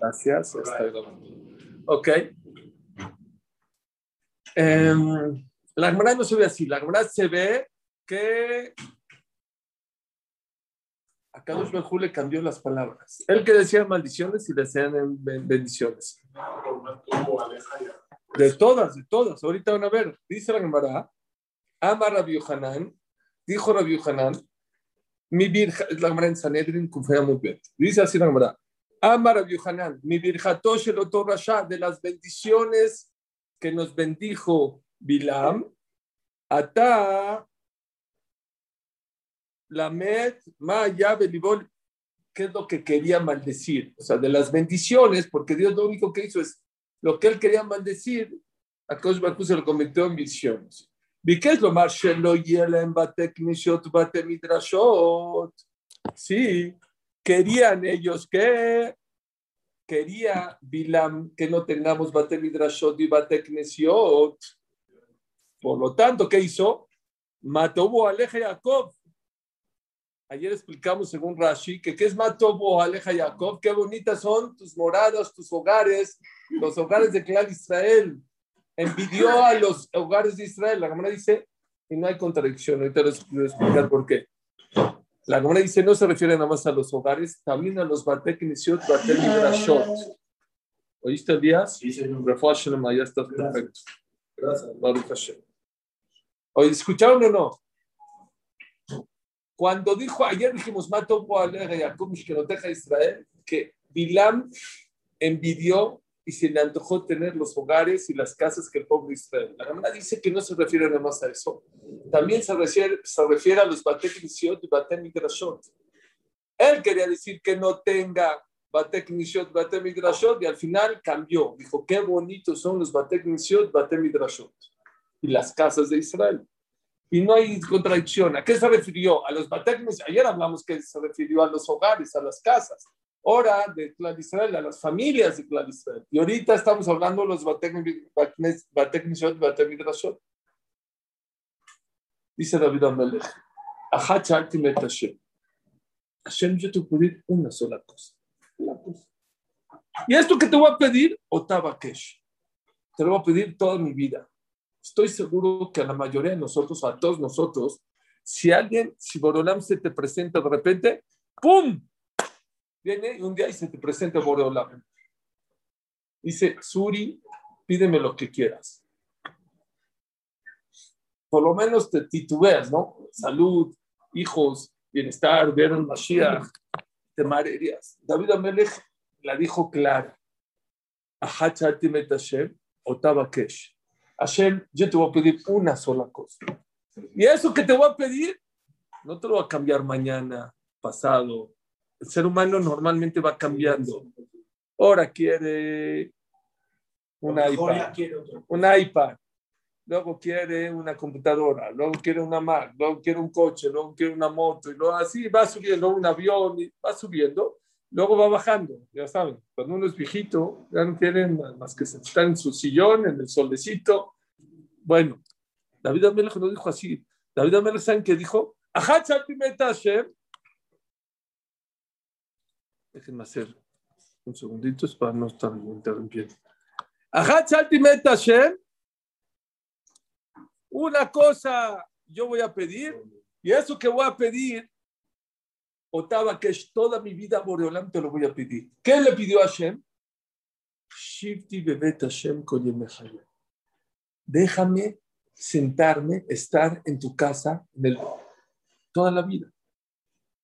Gracias. Ok. Em, la Gemara no se ve así. La Gemara se ve que a Carlos Benjú le cambió las palabras. Él que decía maldiciones y decían bendiciones. De todas, de todas. Ahorita van a ver. Dice la Gemara, ama Rabbi Yohanan, dijo Rabbi Yohanan, mi virja, es la Gemara en Sanedrin, muy bien. Dice así la Gemara, ama Rabbi Yohanan, mi virjatosh el Rasha, de las bendiciones que nos bendijo Bilam, ata la med, ma belibol, ¿qué es lo que quería maldecir? O sea, de las bendiciones, porque Dios lo único que hizo es lo que él quería maldecir, a Kosh se lo convirtió en visiones. ביקש לומר שלא יהיה להם בתי כניסות ובתי מדרשות. Sí, querían ellos que quería Bilam que no tengamos bate midrashot y bate knesiot. Por lo tanto, ¿qué hizo? Mató Aleja Jacob. Ayer explicamos según Rashi que qué es Matobo Aleja Jacob, qué bonitas son tus moradas, tus hogares, los hogares de Clan Israel envidió a los hogares de Israel. La Gemara dice, y no hay contradicción, ahorita les voy a explicar por qué. La Gemara dice, no se refiere nada más a los hogares, también a los Batek Nisiot, Batek Midrashot. ¿Oíste, Díaz? Sí, señor. Ya está perfecto. Gracias. Baruch Hashem. Oye, ¿escucharon o no? Cuando dijo, ayer dijimos, Mato que no deja Israel, que Bilam envidió y se le antojó tener los hogares y las casas que el pueblo Israel. La Gemara dice que no se refiere nada más a eso. También se refiere, se refiere a los Batek y Batek Midrashot. Él quería decir que no tenga Batek Nishot, Batek Midrashot y al final cambió. Dijo, qué bonitos son los Batek Nishot, Batek y las casas de Israel. Y no hay contradicción. ¿A qué se refirió? A los Batek Ayer hablamos que se refirió a los hogares, a las casas hora de Clan Israel, a las familias de Clan Israel. Y ahorita estamos hablando de los Batek Nishot, Batek Midrashot. Dice David Amelech, Achat Hashem. Hashem, yo te voy a pedir una sola cosa. Una cosa. Y esto que te voy a pedir, Otabakesh. Te lo voy a pedir toda mi vida. Estoy seguro que a la mayoría de nosotros, a todos nosotros, si alguien, si Borolam se te presenta de repente, ¡pum! Viene y un día y se te presenta Boreolam. Dice, Suri, pídeme lo que quieras. Por lo menos te titubeas, ¿no? Salud, hijos, bienestar, ver el Mashiach, te marerías. David Amelech la dijo clara. Hashem, Otabakesh. Hashem, yo te voy a pedir una sola cosa. Y eso que te voy a pedir, no te lo voy a cambiar mañana, pasado, el ser humano normalmente va cambiando. Ahora quiere un iPad, un iPad, luego quiere una computadora, luego quiere una Mac, luego quiere un coche, luego quiere una moto, y luego así va subiendo un avión, y va subiendo, luego va bajando, ya saben, cuando uno es viejito, ya no quieren más que estar en su sillón, en el solecito. Bueno, David Amelech no dijo así. David Amelech, ¿saben qué dijo? Ajá, Hashem, Déjenme hacer un segundito para no estar interrumpiendo. Una cosa yo voy a pedir, y eso que voy a pedir, Otaba que es toda mi vida Boreolam te lo voy a pedir. ¿Qué le pidió a Hashem? Shifti Hashem Déjame sentarme, estar en tu casa en el, toda la vida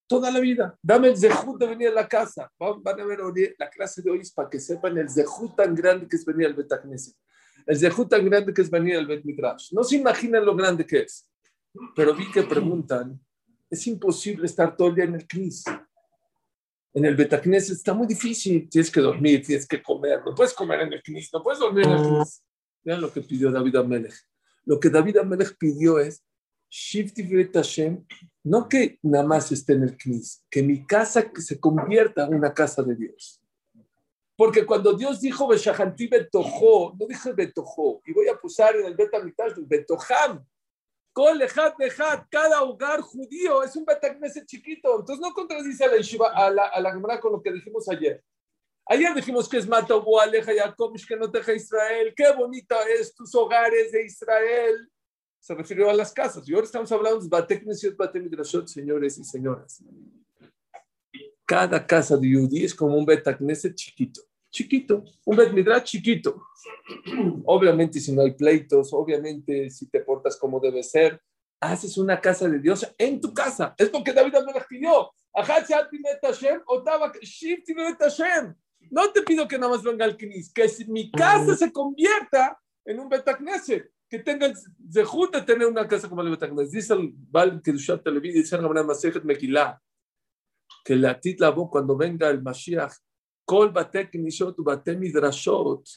toda la vida. Dame el zehut de venir a la casa. Van, a ver la clase de hoy para que sepan el zehut tan grande que es venir al Betacneset. El zehut tan grande que es venir al Bet Midrash. No se imaginan lo grande que es. Pero vi que preguntan, es imposible estar todo el día en el Knis. En el Betacneset está muy difícil. Tienes que dormir, tienes que comer. No puedes comer en el Knis, no puedes dormir en el Knis. Vean lo que pidió David Amelech. Lo que David Amelech pidió es Shifti Hashem, no que nada más esté en el Knis, que mi casa se convierta en una casa de Dios. Porque cuando Dios dijo Beshahanti Betojó, no dijo Betojó, y voy a pusar en el Betamitash Betoham, cada hogar judío es un Betagneset chiquito. Entonces no contradice a la Yeshiva, a la, a con lo que dijimos ayer. Ayer dijimos que es Matabu, Aleja, Jacob, que no Israel. Qué bonita es tus hogares de Israel. Se refirió a las casas. Y ahora estamos hablando de Bateknesiot, Batemidrashot, señores y señoras. Cada casa de Yudí es como un Betagneset chiquito chiquito, un Bet chiquito. Obviamente si no hay pleitos, obviamente si te portas como debe ser, haces una casa de Dios en tu casa. Es porque David me pidió. No te pido que nada más venga al Knis, que mi casa se convierta en un Betacneset, que tenga el zehut de tener una casa como el Betacneset. Dice el Val Kedushat Televi, dice el Masejet Mekilá, que la titla cuando venga el Mashiach, Kol Batek Nishot, Batek Midrashot,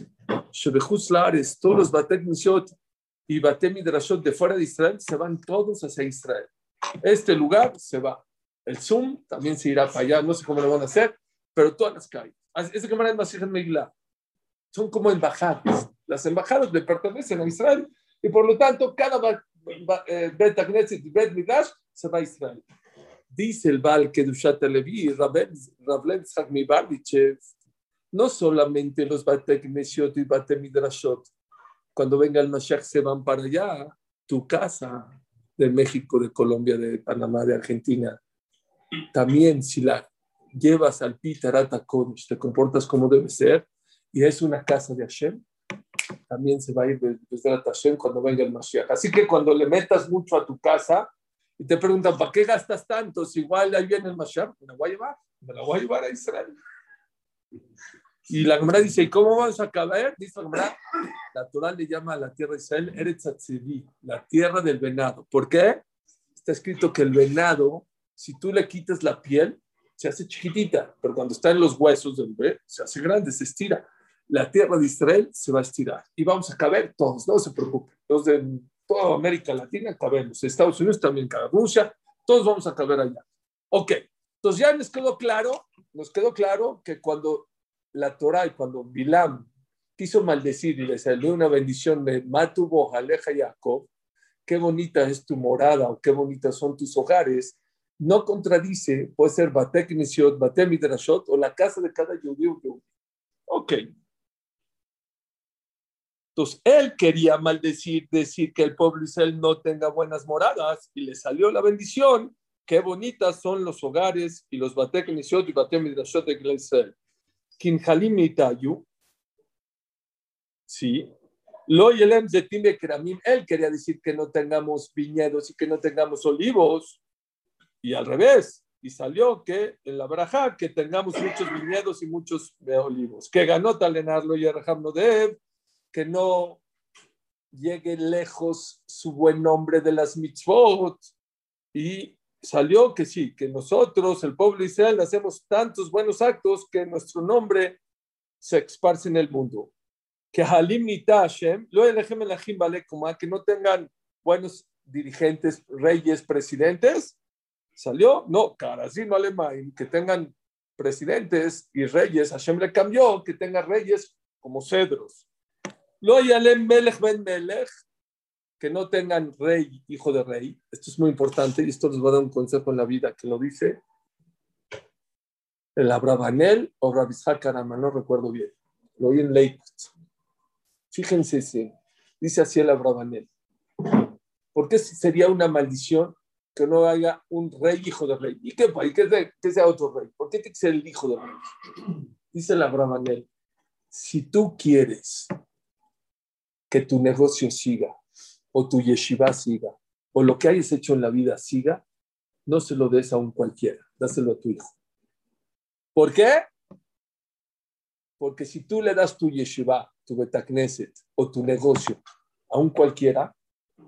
Shebechutz Lares, todos los Batek Nishot y Batek Midrashot de fuera de Israel se van todos hacia Israel. Este lugar se va. El Zoom también se irá para allá, no sé cómo lo van a hacer, pero todas las calles. Esa cámara es Masih en Megillah. Son como embajadas. Las embajadas le pertenecen a Israel y por lo tanto cada Bet Agneset y Bet Midrash se va a Israel. Dice el Baal Kedushat Levi, Ravlen Mibardichev, no solamente los Meshiot y Batek Midrashot, cuando venga el Mashiach se van para allá, tu casa de México, de Colombia, de Panamá, de Argentina. También si la llevas al Pitarata Kodesh, te comportas como debe ser, y es una casa de Hashem, también se va a ir desde la Hashem cuando venga el Mashiach. Así que cuando le metas mucho a tu casa, y te preguntan, ¿para qué gastas tanto? Si igual ahí viene el Mashar, me la voy a llevar, me la voy a llevar a Israel. Y la Gemara dice, ¿y cómo vamos a caber? Dice la Gemara, la Torah le llama a la tierra de Israel Eretz la tierra del venado. ¿Por qué? Está escrito que el venado, si tú le quitas la piel, se hace chiquitita, pero cuando está en los huesos del bebé, se hace grande, se estira. La tierra de Israel se va a estirar y vamos a caber todos, no se preocupen. Los de toda América Latina cabemos, Estados Unidos también cabe, Rusia, todos vamos a caber allá. Ok, entonces ya nos quedó claro, nos quedó claro que cuando la Torah y cuando Bilam quiso maldecir y le salió una bendición de Matubo, Aleja y Jacob, qué bonita es tu morada o qué bonitas son tus hogares, no contradice, puede ser Batek Nisiot, Batek Midrashot o la casa de cada judío. Ok, entonces, él quería maldecir, decir que el pueblo Israel no tenga buenas moradas y le salió la bendición. Qué bonitas son los hogares y los batek y batek midrashot de Israel. Kinhalim Itayu, sí. Lo yelem keramim, él quería decir que no tengamos viñedos y que no tengamos olivos. Y al revés, y salió que en la braja que tengamos muchos viñedos y muchos olivos. Que ganó talenarlo y Arham Nodev que no llegue lejos su buen nombre de las mitzvot. Y salió que sí, que nosotros, el pueblo Israel, hacemos tantos buenos actos que nuestro nombre se esparce en el mundo. Que Halim Nitashem, lo como que no tengan buenos dirigentes, reyes, presidentes. Salió, no, no alemán, que tengan presidentes y reyes. Hashem le cambió, que tengan reyes como cedros. Lo yalem melech ben melech, que no tengan rey, hijo de rey. Esto es muy importante y esto les va a dar un consejo en la vida que lo dice el Abrabanel o Rabishak Arama, no recuerdo bien. Lo oí en Leipzig. Fíjense, dice así el Abrabanel. ¿Por qué sería una maldición que no haya un rey hijo de rey? ¿Y qué, y que, que sea otro rey? ¿Por qué tiene que ser el hijo de rey? Dice el Abrabanel, si tú quieres que tu negocio siga, o tu yeshiva siga, o lo que hayas hecho en la vida siga, no se lo des a un cualquiera, dáselo a tu hijo. ¿Por qué? Porque si tú le das tu yeshiva, tu betakneset o tu negocio a un cualquiera,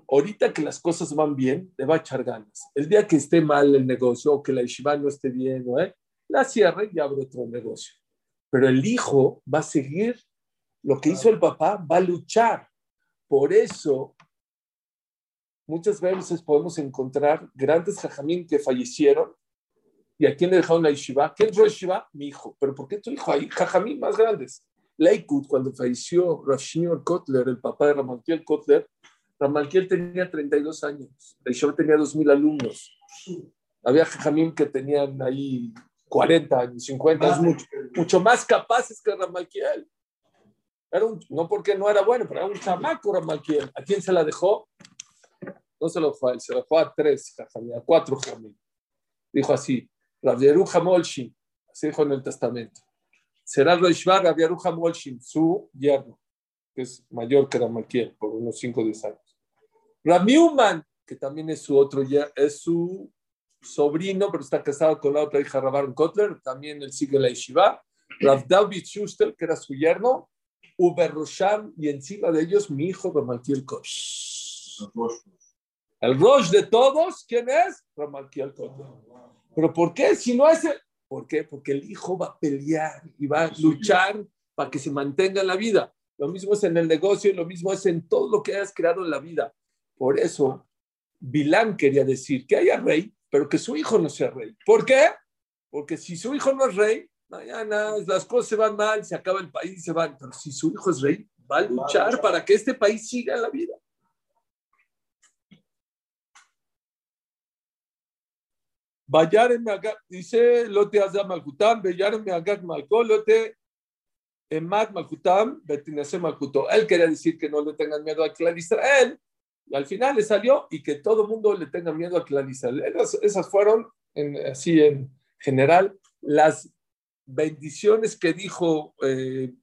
ahorita que las cosas van bien, le va a echar ganas. El día que esté mal el negocio o que la yeshiva no esté bien, ¿eh? la cierre y abre otro negocio. Pero el hijo va a seguir lo que hizo el papá, va a luchar por eso, muchas veces podemos encontrar grandes jajamín que fallecieron y a quién le dejaron la yeshiva. ¿Quién fue yeshiva? Mi hijo. ¿Pero por qué tu hijo? Hay jajamín más grandes. Lakewood, cuando falleció Rashnior Kotler, el papá de Ramontiel Kotler, Ramalquiel tenía 32 años, el show tenía 2.000 alumnos. Había jamín que tenían ahí 40 años, 50 años, mucho, más capaces que Ramalquiel. Era un, no porque no era bueno, pero era un chamaco Ramalquiel. ¿A quién se la dejó? No se lo dejó a él, se lo dejó a tres a cuatro jamín. Dijo así, Rabieru Molshin, así dijo en el testamento. Será Roishvar Rabieru Molshin, su yerno, que es mayor que Ramalquiel, por unos 5 o 10 años. Ramiuman, que también es su otro, es su sobrino, pero está casado con la otra hija Rabar Kotler, también él sigue la yeshiva. Rav David Schuster, que era su yerno, Uber Rosham, y encima de ellos mi hijo Ramalkiel Kosh. El Rosh de todos, ¿quién es? Ramalkiel Kotler. ¿Pero por qué? Si no es el... ¿Por qué? Porque el hijo va a pelear y va a luchar para que se mantenga en la vida. Lo mismo es en el negocio y lo mismo es en todo lo que hayas creado en la vida. Por eso, Bilán quería decir que haya rey, pero que su hijo no sea rey. ¿Por qué? Porque si su hijo no es rey, mañana las cosas se van mal, se acaba el país, y se van. Pero si su hijo es rey, va a luchar para que este país siga en la vida. dice Lote Azam Malkutam, Bayarme Agag Malko, Lote Malkutam, Betinase Malkuto. Él quería decir que no le tengan miedo a Clan Israel, y al final le salió y que todo el mundo le tenga miedo a Clarisa. Esas, fueron, así en general, las bendiciones que dijo eh,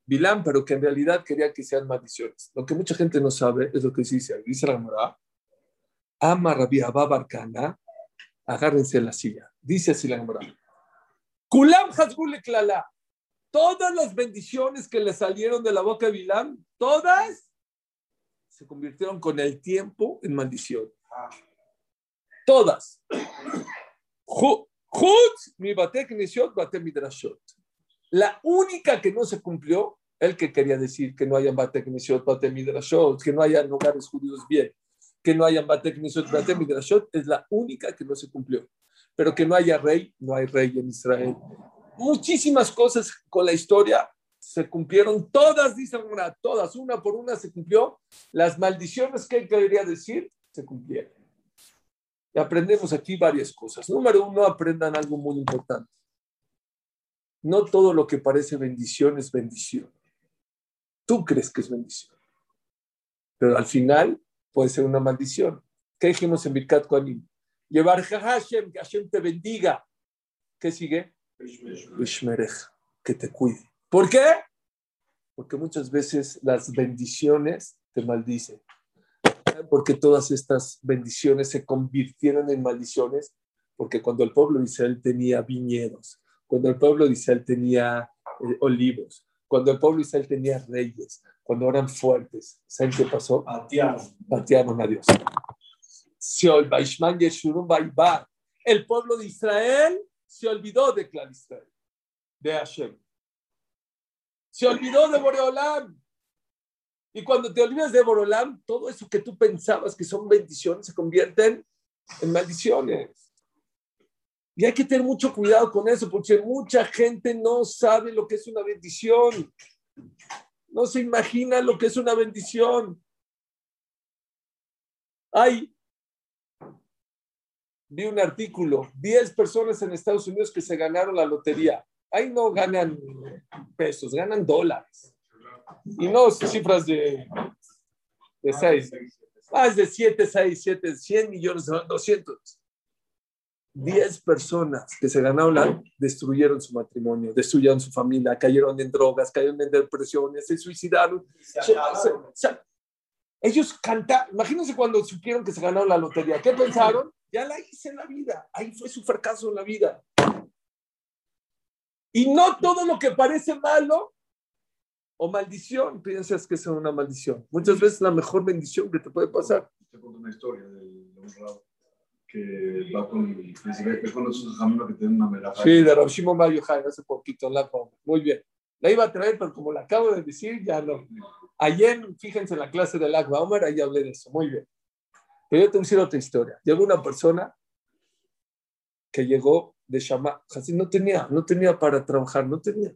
pero que en realidad quería que sean maldiciones. Lo que mucha gente no sabe es lo que dice, dice la Gemara, ama Rabbi Barcana, agárrense la silla. Dice así la Gemara, Kulam Klala, todas las bendiciones que le salieron de la boca de Bilán, todas se convirtieron con el tiempo en maldición. Todas. mi midrashot. La única que no se cumplió, el que quería decir que no hayan batek nisiot bate midrashot, que no hayan hogares judíos bien, que no hayan nisiot bate midrashot, es la única que no se cumplió. Pero que no haya rey, no hay rey en Israel. Muchísimas cosas con la historia se cumplieron todas, dice una, todas, una por una se cumplió. Las maldiciones que él quería decir se cumplieron. Y aprendemos aquí varias cosas. Número uno, aprendan algo muy importante. No todo lo que parece bendición es bendición. Tú crees que es bendición. Pero al final puede ser una maldición. ¿Qué dijimos en Birkat Koanim? Llevar Hashem, que Hashem te bendiga. ¿Qué sigue? Que te cuide. ¿Por qué? Porque muchas veces las bendiciones te maldicen. Porque todas estas bendiciones se convirtieron en maldiciones. Porque cuando el pueblo de Israel tenía viñedos, cuando el pueblo de Israel tenía eh, olivos, cuando el pueblo de Israel tenía reyes, cuando eran fuertes, ¿saben qué pasó? Patearon. a Dios. El pueblo de Israel se olvidó de Clan Israel, de Hashem. Se olvidó de Boreolam. Y cuando te olvidas de Boreolam, todo eso que tú pensabas que son bendiciones se convierten en maldiciones. Y hay que tener mucho cuidado con eso, porque mucha gente no sabe lo que es una bendición. No se imagina lo que es una bendición. Hay, vi un artículo, 10 personas en Estados Unidos que se ganaron la lotería. Ahí no ganan pesos, ganan dólares. Y no cifras de, de 6. Más de 7, 6, 7, 100 millones, 200. 10 personas que se ganaron la, destruyeron su matrimonio, destruyeron su familia, cayeron en drogas, cayeron en depresiones, se suicidaron. ellos cantaron, imagínense cuando supieron que se ganaron la lotería, ¿qué pensaron? Ya la hice en la vida, ahí fue su fracaso en la vida. Y no todo lo que parece malo o maldición piensas que es una maldición. Muchas veces la mejor bendición que te puede pasar. Te cuento una historia del honrado que va con, ve con los jaminos que tienen una melaja. Sí, de Rav Shimon hace poquito, la Muy bien. La iba a traer, pero como la acabo de decir, ya no. Ayer, fíjense en la clase del Agua Omer, ahí hablé de eso. Muy bien. Pero yo te voy a decir otra historia. Llegó una persona que llegó de Shama. Así no tenía, no tenía para trabajar, no tenía.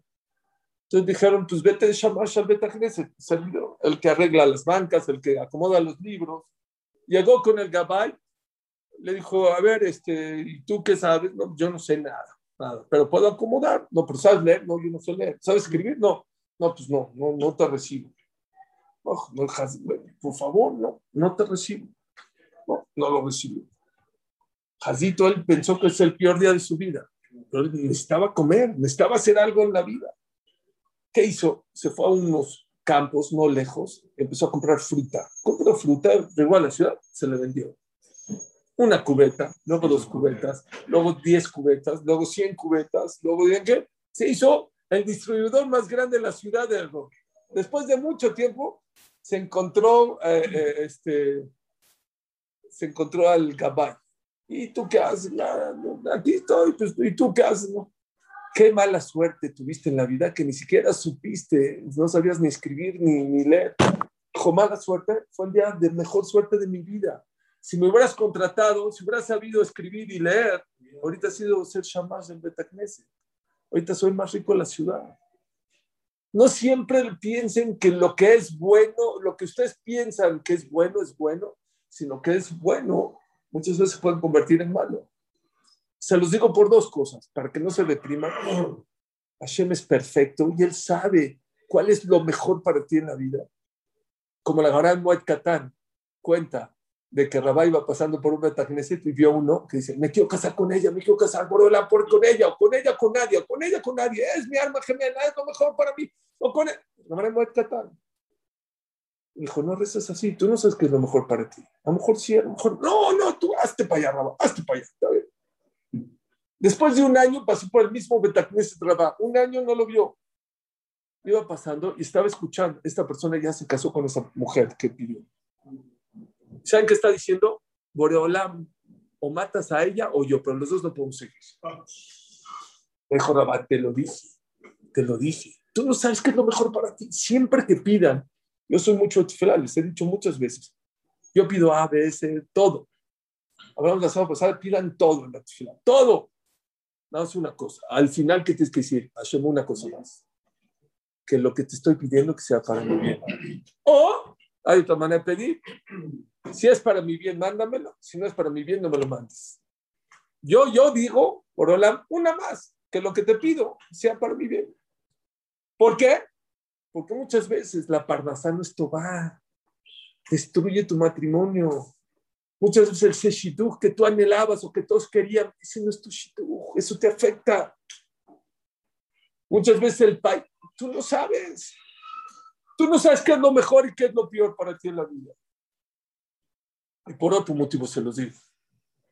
Entonces dijeron, pues vete de Shama, vete a el que arregla las bancas, el que acomoda los libros. Llegó con el Gabay, le dijo, a ver, este, ¿y tú qué sabes? No, yo no sé nada, nada, pero puedo acomodar. No, pero ¿sabes leer? No, yo no sé leer. ¿Sabes escribir? No, no, pues no, no, no te recibo. No, no, por favor, no, no te recibo. No, no lo recibo. Jazito, él pensó que es el peor día de su vida, pero necesitaba comer, necesitaba hacer algo en la vida. ¿Qué hizo? Se fue a unos campos no lejos, empezó a comprar fruta. Compró fruta, llegó a la ciudad, se le vendió. Una cubeta, luego dos cubetas, luego diez cubetas, luego cien cubetas, luego qué? Se hizo el distribuidor más grande de la ciudad de rock. Después de mucho tiempo, se encontró, eh, eh, este, se encontró al Gabay. ¿Y tú qué haces? Nada, aquí estoy, pues, ¿y tú qué haces? No? Qué mala suerte tuviste en la vida que ni siquiera supiste, no sabías ni escribir ni, ni leer. Ojo, mala suerte, fue el día de mejor suerte de mi vida. Si me hubieras contratado, si hubieras sabido escribir y leer, ahorita ha sido ser shamash en Betacneset. Ahorita soy más rico en la ciudad. No siempre piensen que lo que es bueno, lo que ustedes piensan que es bueno es bueno, sino que es bueno muchas veces se puede convertir en malo. Se los digo por dos cosas, para que no se depriman. Hashem es perfecto y él sabe cuál es lo mejor para ti en la vida. Como la Gran Moed Katán cuenta de que Rabá iba pasando por un Betagneset y vio uno que dice, me quiero casar con ella, me quiero casar por la por con ella, o con ella con nadie, o con ella con nadie, es mi alma gemela, es lo mejor para mí, o con él. Katán. Dijo, no rezas así, tú no sabes qué es lo mejor para ti. A lo mejor sí, a lo mejor no, no, tú hazte para allá, Rabá, hazte para allá. Después de un año pasó por el mismo Betacneset Rabá. Un año no lo vio. Iba pasando y estaba escuchando. Esta persona ya se casó con esa mujer que pidió. ¿Saben qué está diciendo? Boreolam, o matas a ella o yo, pero los dos no podemos seguir. Dijo Rabá, te lo dije, te lo dije. Tú no sabes qué es lo mejor para ti. Siempre que pidan yo soy mucho de les he dicho muchas veces. Yo pido A, B, S, todo. Hablamos la semana pasada, pidan todo en la tefila, todo. Nada más una cosa. Al final, ¿qué tienes que decir? Hashem, una cosa más. Que lo que te estoy pidiendo que sea para mi bien. O hay otra manera de pedir. Si es para mi bien, mándamelo. Si no es para mi bien, no me lo mandes. Yo, yo digo, por hola, una más. Que lo que te pido sea para mi bien. ¿Por qué? Porque muchas veces la parnasá no es va destruye tu matrimonio. Muchas veces el seshiduk que tú anhelabas o que todos querían, ese no es tu shidduch, eso te afecta. Muchas veces el pai, tú no sabes. Tú no sabes qué es lo mejor y qué es lo peor para ti en la vida. Y por otro motivo se los digo.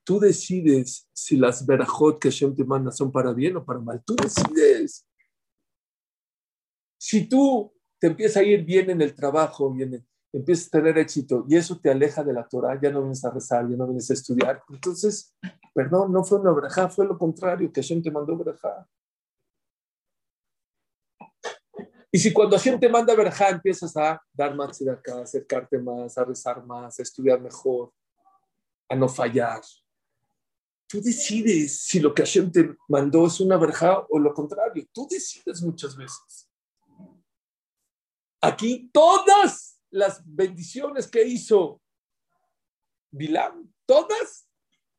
Tú decides si las verajot que Hashem te manda son para bien o para mal. Tú decides. Si tú te empieza a ir bien en el trabajo, bien, empiezas a tener éxito y eso te aleja de la Torah, ya no vienes a rezar, ya no vienes a estudiar. Entonces, perdón, no fue una braja, fue lo contrario, que Hashem te mandó braja. Y si cuando Hashem te manda braja empiezas a dar más de acá, acercarte más, a rezar más, a estudiar mejor, a no fallar, tú decides si lo que Hashem te mandó es una braja o lo contrario. Tú decides muchas veces. Aquí todas las bendiciones que hizo Bilam, todas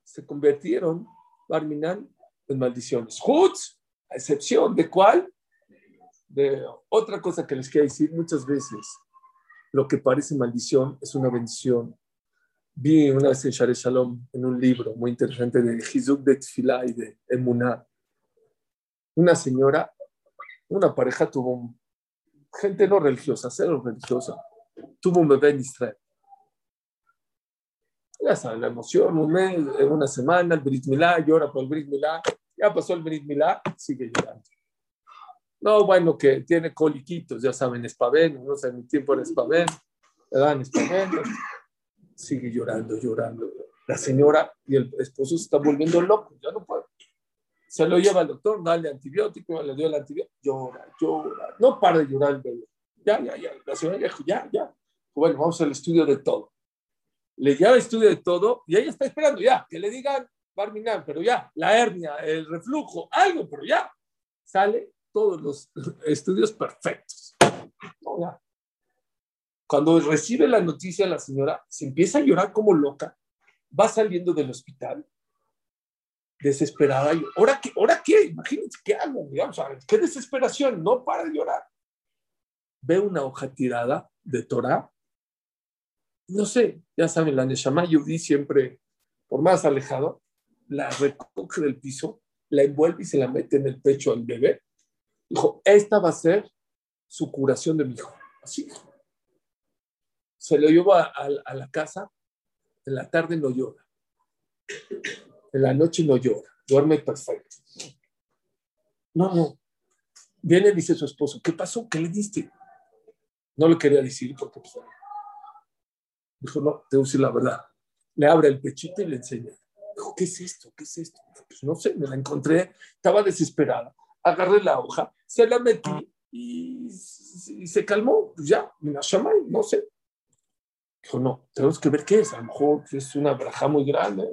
se convirtieron, Barminan, en maldiciones. Hutz, a excepción de cuál? De otra cosa que les quiero decir muchas veces, lo que parece maldición es una bendición. Vi una vez en Share Shalom, en un libro muy interesante de Hizuk de Tfilá y de Emuná, una señora, una pareja tuvo gente no religiosa, cero religiosa, tuvo un bebé en Israel. Ya saben, la emoción, un mes, una semana, el Brit Milá, llora por el Brit Milá, ya pasó el Brit Milá, sigue llorando. No, bueno, que tiene coliquitos, ya saben, espaven, no sé, mi tiempo era espaven, le dan espaven, sigue llorando, llorando. La señora y el esposo se están volviendo locos, ya no puede se lo lleva al doctor, dale antibiótico, le dio el antibiótico, llora, llora, no para de llorar. Ya, ya, ya, la señora dijo, ya, ya. Bueno, vamos al estudio de todo. Le lleva el estudio de todo y ella está esperando ya, que le digan Barminan, pero ya, la hernia, el reflujo, algo, pero ya. Sale todos los estudios perfectos. Cuando recibe la noticia la señora, se empieza a llorar como loca, va saliendo del hospital, desesperada. ¿Ahora qué? ¿Ahora qué? Imagínense qué hago, digamos, qué desesperación, no para de llorar. Ve una hoja tirada de Torah. No sé, ya saben, la Neshama vi siempre, por más alejado, la recoge del piso, la envuelve y se la mete en el pecho al bebé. Dijo, esta va a ser su curación de mi hijo. Así. Se lo lleva a, a la casa, en la tarde no llora en la noche no llora, duerme perfecto. No, no. Viene y dice su esposo, ¿qué pasó? ¿Qué le diste? No le quería decir porque pues, dijo, no, te voy a decir la verdad. Le abre el pechito y le enseña. Dijo, ¿qué es esto? ¿Qué es esto? Pues no sé, me la encontré, estaba desesperada. Agarré la hoja, se la metí y, se calmó. Pues ya, la no sé. Dijo, no, tenemos que ver qué es. A lo mejor es una braja muy grande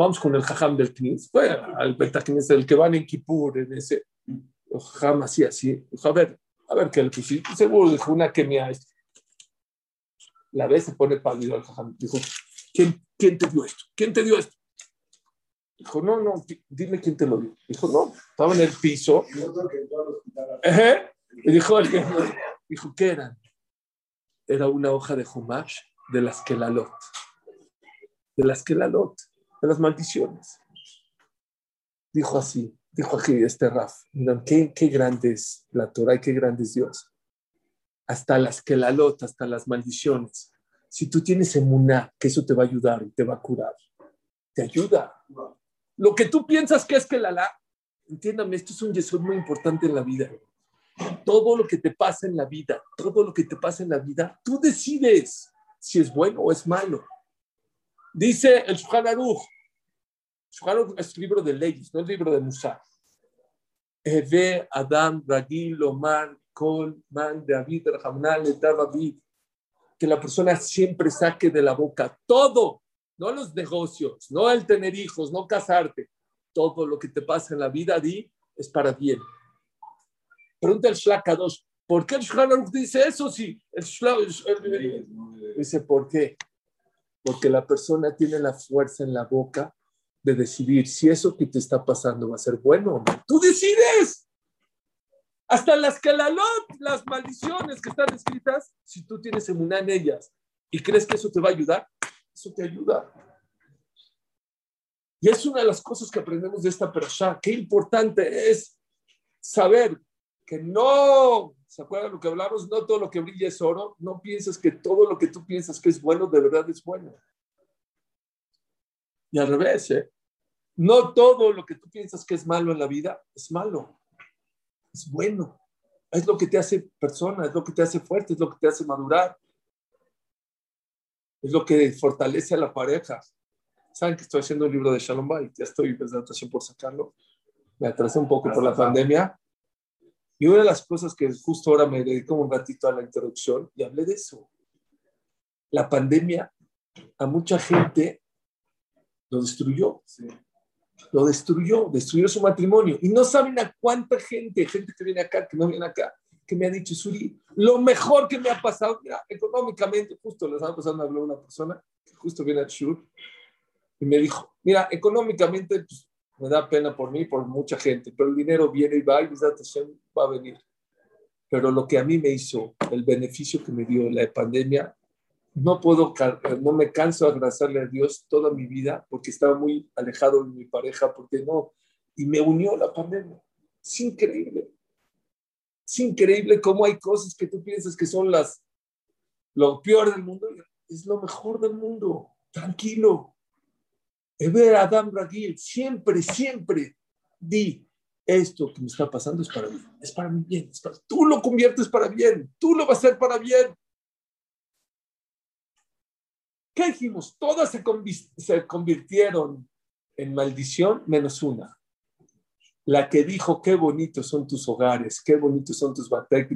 vamos con el jajam del Knis, fue al Betaknis, el que van en Kippur, en ese jajam así, así, dijo, a ver, a ver qué le pusiste, seguro dijo una que me ha La vez se pone pálido al jajam, dijo, ¿quién, ¿quién te dio esto? ¿Quién te dio esto? Dijo, no, no, dime quién te lo dio. Dijo, no, estaba en el piso. Dijo, dijo, ¿qué eran? Era una hoja de Humash de las que la lot. De las que la lot de las maldiciones. Dijo así, dijo aquí este Raf, qué, qué grande es la Torah y qué grande es Dios. Hasta las que la lota, hasta las maldiciones. Si tú tienes emuná, que eso te va a ayudar y te va a curar, te ayuda. Lo que tú piensas que es que la la, entiéndame, esto es un yesod muy importante en la vida. Todo lo que te pasa en la vida, todo lo que te pasa en la vida, tú decides si es bueno o es malo. Dice el Shulchan Aruch, Shulchan es un libro de leyes, no es libro de Musa. Eve Adam Ragil Omar Kol Man David Rahamnal David que la persona siempre saque de la boca todo, no los negocios, no el tener hijos, no casarte, todo lo que te pasa en la vida, di, es para bien. Pregunta el Shlakadosh, ¿por qué el Shulchan dice eso? Sí, el, dice, ¿por qué? porque la persona tiene la fuerza en la boca de decidir si eso que te está pasando va a ser bueno o no. Tú decides. Hasta las calalot, las maldiciones que están escritas, si tú tienes emuná en ellas y crees que eso te va a ayudar, eso te ayuda. Y es una de las cosas que aprendemos de esta persona. Qué importante es saber que no ¿Se acuerdan lo que hablamos? No todo lo que brilla es oro. No pienses que todo lo que tú piensas que es bueno, de verdad es bueno. Y al revés, ¿eh? No todo lo que tú piensas que es malo en la vida es malo. Es bueno. Es lo que te hace persona, es lo que te hace fuerte, es lo que te hace madurar. Es lo que fortalece a la pareja. Saben que estoy haciendo un libro de Shalom Bay, ya estoy presentación por sacarlo. Me atrasé un poco por la pandemia, y una de las cosas que justo ahora me dedico un ratito a la introducción y hablé de eso. La pandemia a mucha gente lo destruyó. Lo destruyó, destruyó su matrimonio. Y no saben a cuánta gente, gente que viene acá, que no viene acá, que me ha dicho, Suri, lo mejor que me ha pasado, mira, económicamente, justo la semana pasada me habló una persona que justo viene a Shur y me dijo, mira, económicamente, pues, me da pena por mí, por mucha gente, pero el dinero viene y va y va a venir. Pero lo que a mí me hizo, el beneficio que me dio la pandemia, no puedo, no me canso de agradecerle a Dios toda mi vida porque estaba muy alejado de mi pareja, porque no, y me unió la pandemia. Es increíble. Es increíble cómo hay cosas que tú piensas que son las, lo peor del mundo, es lo mejor del mundo. Tranquilo, ver Adam Ragil, siempre, siempre di, esto que me está pasando es para mí, es para mi bien, tú lo conviertes para bien, tú lo vas a hacer para bien. ¿Qué dijimos? Todas se, se convirtieron en maldición menos una. La que dijo, qué bonitos son tus hogares, qué bonitos son tus batek,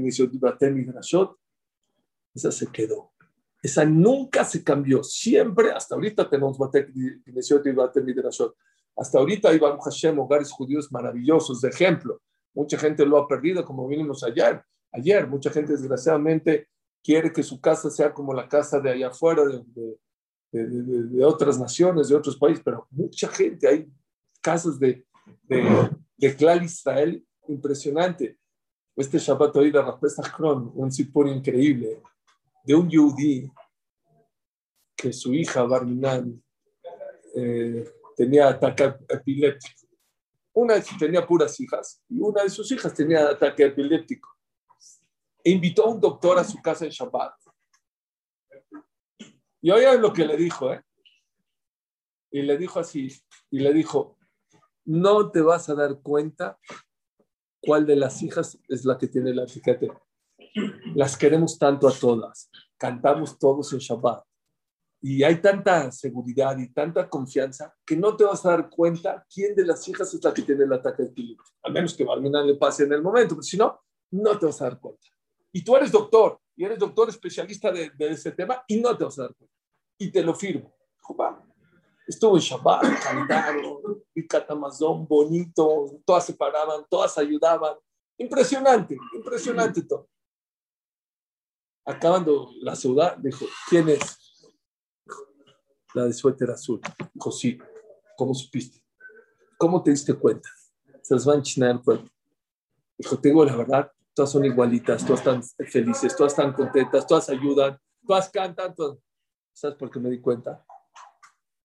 esa se quedó. Esa nunca se cambió. Siempre, hasta ahorita tenemos Batek y Batek Midrashot. Hasta ahorita hay Baruch Hashem, hogares judíos maravillosos, de ejemplo. Mucha gente lo ha perdido, como vimos ayer. Ayer, mucha gente desgraciadamente quiere que su casa sea como la casa de allá afuera, de, de, de, de otras naciones, de otros países, pero mucha gente, hay casas de, de, de Israel impresionante. Este Shabbat hoy de Kron, un sipur increíble, de un yudí que su hija Barminan eh, tenía ataque epiléptico. Una tenía puras hijas y una de sus hijas tenía ataque epiléptico. Invitó a un doctor a su casa en Shabbat. Y oigan lo que le dijo, ¿eh? Y le dijo así, y le dijo, no te vas a dar cuenta cuál de las hijas es la que tiene la etiqueta. Las queremos tanto a todas, cantamos todos en Shabbat. Y hay tanta seguridad y tanta confianza que no te vas a dar cuenta quién de las hijas es la que tiene el ataque de epiléptico. A menos que Barmina le pase en el momento, pero si no, no te vas a dar cuenta. Y tú eres doctor, y eres doctor especialista de, ese tema, y no te vas a dar cuenta. Y te lo firmo. Estuvo en Shabbat, cantaron, y catamazón bonito, todas se paraban, todas ayudaban. Impresionante, impresionante todo. Acabando la ciudad, dijo, ¿quién es? La de suéter azul. Dijo, sí. ¿Cómo supiste? ¿Cómo te diste cuenta? Se las van a chinar el cuerpo. Dijo, tengo la verdad, todas son igualitas, todas están felices, todas están contentas, todas ayudan, todas cantan. Todas... ¿Sabes por qué me di cuenta?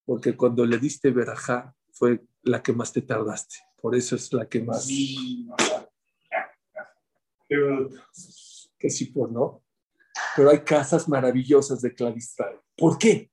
Porque cuando le diste verajá fue la que más te tardaste. Por eso es la que más. Que sí, por no. Pero hay casas maravillosas de Clavistral. ¿Por qué?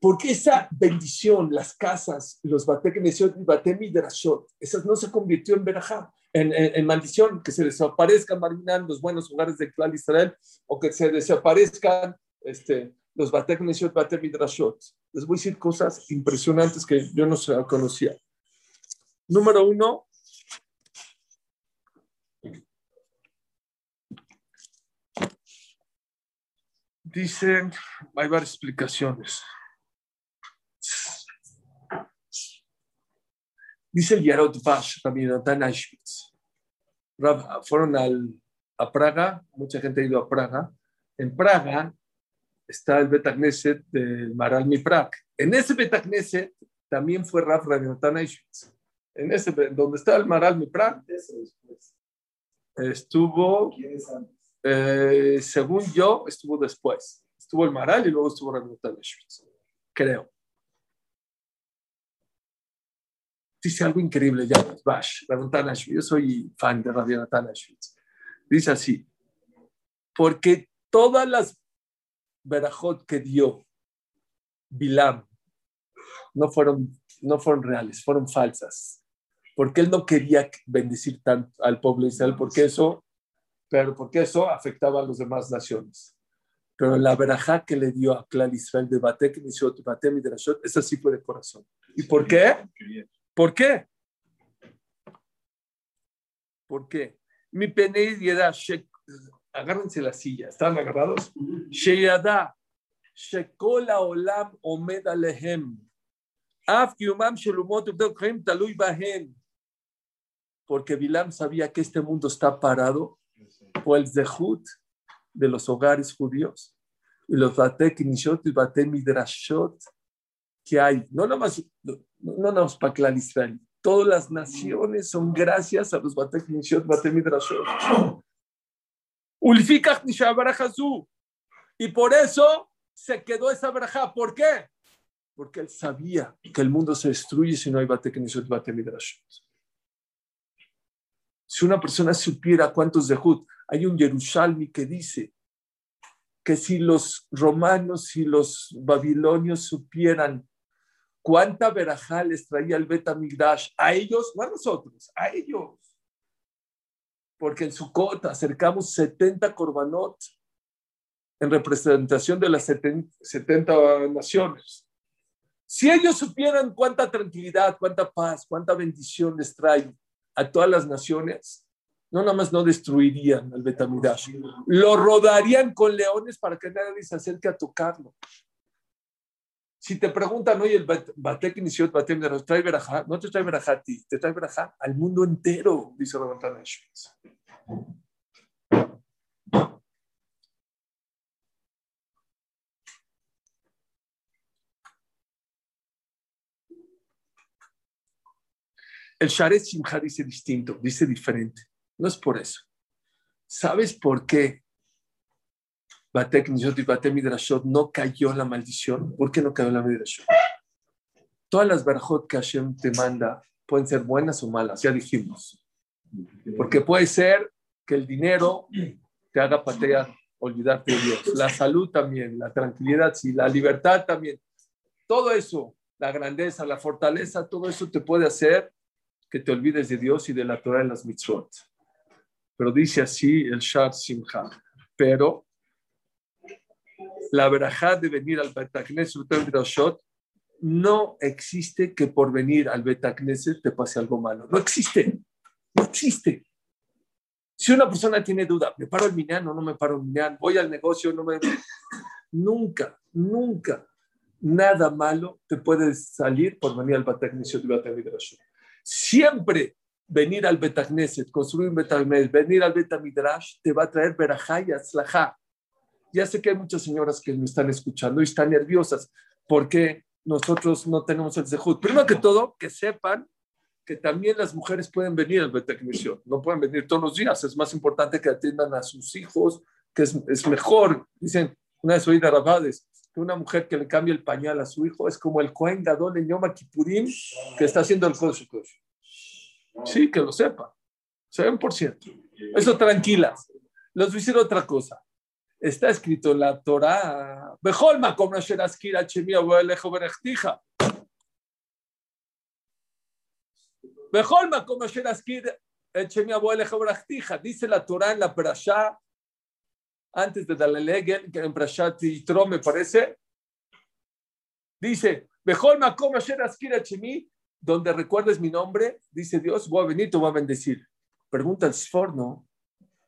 Porque esa bendición, las casas, los bateknesiot y batemidrashot, esas no se convirtió en verajá, en, maldición, que se desaparezcan marginando los buenos hogares de Clar Israel o que se desaparezcan este, los Batek Nesiot, Batek Midrashot. Les voy a decir cosas impresionantes que yo no conocía. Número uno, dicen, hay varias explicaciones. Dice el Yarot Vash, también Dan Auschwitz. Fueron al, a Praga, mucha gente ha ido a Praga. En Praga está el Betagneset del Maral Miprak. En ese Betagneset también fue Raf Rabinatan En ese, donde está el Maral Miprak, estuvo, eh, según yo, estuvo después. Estuvo el Maral y luego estuvo Rabinatan Creo. Dice algo increíble ya, Bash, Yo soy fan de Rabinatan Dice así, porque todas las Berajot que dio Bilam no fueron, no fueron reales, fueron falsas. Porque él no quería bendecir tanto al pueblo de Israel, porque eso, pero porque eso afectaba a las demás naciones. Pero la verajá que le dio a Clar Israel de Batek, Nishot, Batem y Derashot, esa sí fue de corazón. ¿Y por qué? ¿Por qué? ¿Por qué? Mi pene y agárrense la silla, ¿están agarrados? Sheyada, Shekola Olam Omed Alehem. Af Yumam Shelumot Talui Bahem. Porque Bilam sabía que este mundo está parado por el zehut de los hogares judíos y los batek nishot y batek midrashot que hay. No nomás, no, no para Clan Israel. Todas las naciones son gracias a los batek nishot, batek midrashot. Y por eso se quedó esa braja. ¿Por qué? Porque él sabía que el mundo se destruye si no hay bate Si una persona supiera cuántos de Jud, hay un Yerushalmi que dice que si los romanos y los babilonios supieran cuánta verajá les traía el Betamigdash a ellos, no a nosotros, a ellos porque en Sukkot acercamos 70 korbanot en representación de las 70 naciones. Si ellos supieran cuánta tranquilidad, cuánta paz, cuánta bendición les trae a todas las naciones, no nada más no destruirían al Betamidash, lo rodarían con leones para que nadie se acerque a tocarlo. Si te preguntan, oye, el Batek inició Batek trae verajá, no te trae verajá a ti, te trae verajá al mundo entero, dice Rabban el Sharet Simha dice distinto, dice diferente. No es por eso. ¿Sabes por qué Batek Nishot y Batek Midrashot no cayó la maldición? ¿Por qué no cayó la Midrashot? Todas las barajot que Hashem te manda pueden ser buenas o malas, ya dijimos. Porque puede ser que el dinero te haga patear, olvidarte de Dios. La salud también, la tranquilidad, sí, la libertad también. Todo eso, la grandeza, la fortaleza, todo eso te puede hacer que te olvides de Dios y de la Torah en las mitzvot. Pero dice así el Shar Simcha. Pero la verajá de venir al Betagneset no existe que por venir al Betagneset te pase algo malo. No existe. No existe. Si una persona tiene duda, ¿me paro el minyan o no me paro el minyan? ¿Voy al negocio no me.? Nunca, nunca, nada malo te puede salir por venir al Betagneset y Siempre venir al Betagneset, construir un Betagneset, venir al Betamidrash, te va a traer verajá y atzlajá. Ya sé que hay muchas señoras que me están escuchando y están nerviosas porque nosotros no tenemos el zehut. Primero que todo, que sepan que también las mujeres pueden venir al Betagneset. No pueden venir todos los días. Es más importante que atiendan a sus hijos, que es, mejor. Dicen, una vez oí de Rabades, que una mujer que le cambia el pañal a su hijo es como el Cohen Gadol en Yom Kippurim que está haciendo el Kosh Sí, que lo sepa. 100%. Eso tranquila. Les voy a decir otra cosa. Está escrito en la Torah. Bejolma como Chemia Berechtija. Bejolma como Sheraskira Chemia Boelejo Berechtija. Dice la Torah en la Perashá antes de darle Legel, que en Prashat Yitro me parece, dice, Chemi, donde recuerdes mi nombre, dice Dios, voy a venir, te voy a bendecir. Pregunta el Sforno,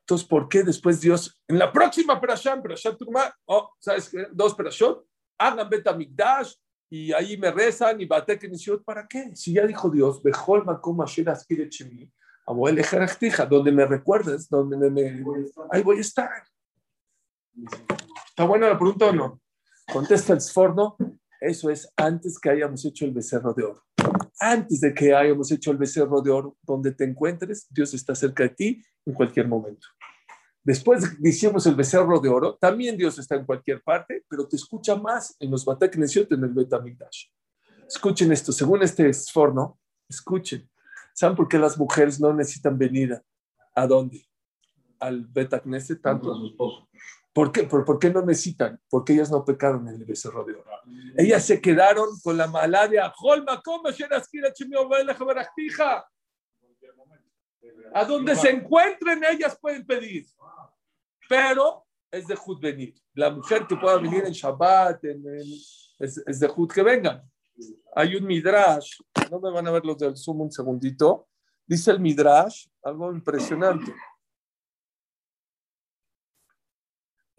entonces, ¿por qué después Dios, en la próxima Perashat, Perashat Turma, oh, ¿sabes qué? Dos Perashot, hagan Betamigdash, y ahí me rezan y bate que ¿para qué? Si ya dijo Dios, Bejol Makom Asher Askira Chemi, Abuel donde me recuerdes, donde me, ahí voy a estar. ¿Está buena la pregunta o no? Contesta el Sforno, eso es antes que hayamos hecho el becerro de oro. Antes de que hayamos hecho el becerro de oro, donde te encuentres, Dios está cerca de ti en cualquier momento. Después de hicimos el becerro de oro, también Dios está en cualquier parte, pero te escucha más en los Batak en el Betamigdash. Escuchen esto, según este Sforno, escuchen. ¿Saben por qué las mujeres no necesitan venir a dónde? Al Betakneset tanto. ¿Por qué? ¿Por, qué no necesitan? Porque ellas no pecaron en el becerro de oro. Ellas se quedaron con la malaria. A donde se encuentren, ellas pueden pedir. Pero es de Jud venir. La mujer que pueda venir en Shabbat, es, de Jud que vengan. Hay un Midrash, no me van a ver los del Zoom un segundito. Dice el Midrash, algo impresionante.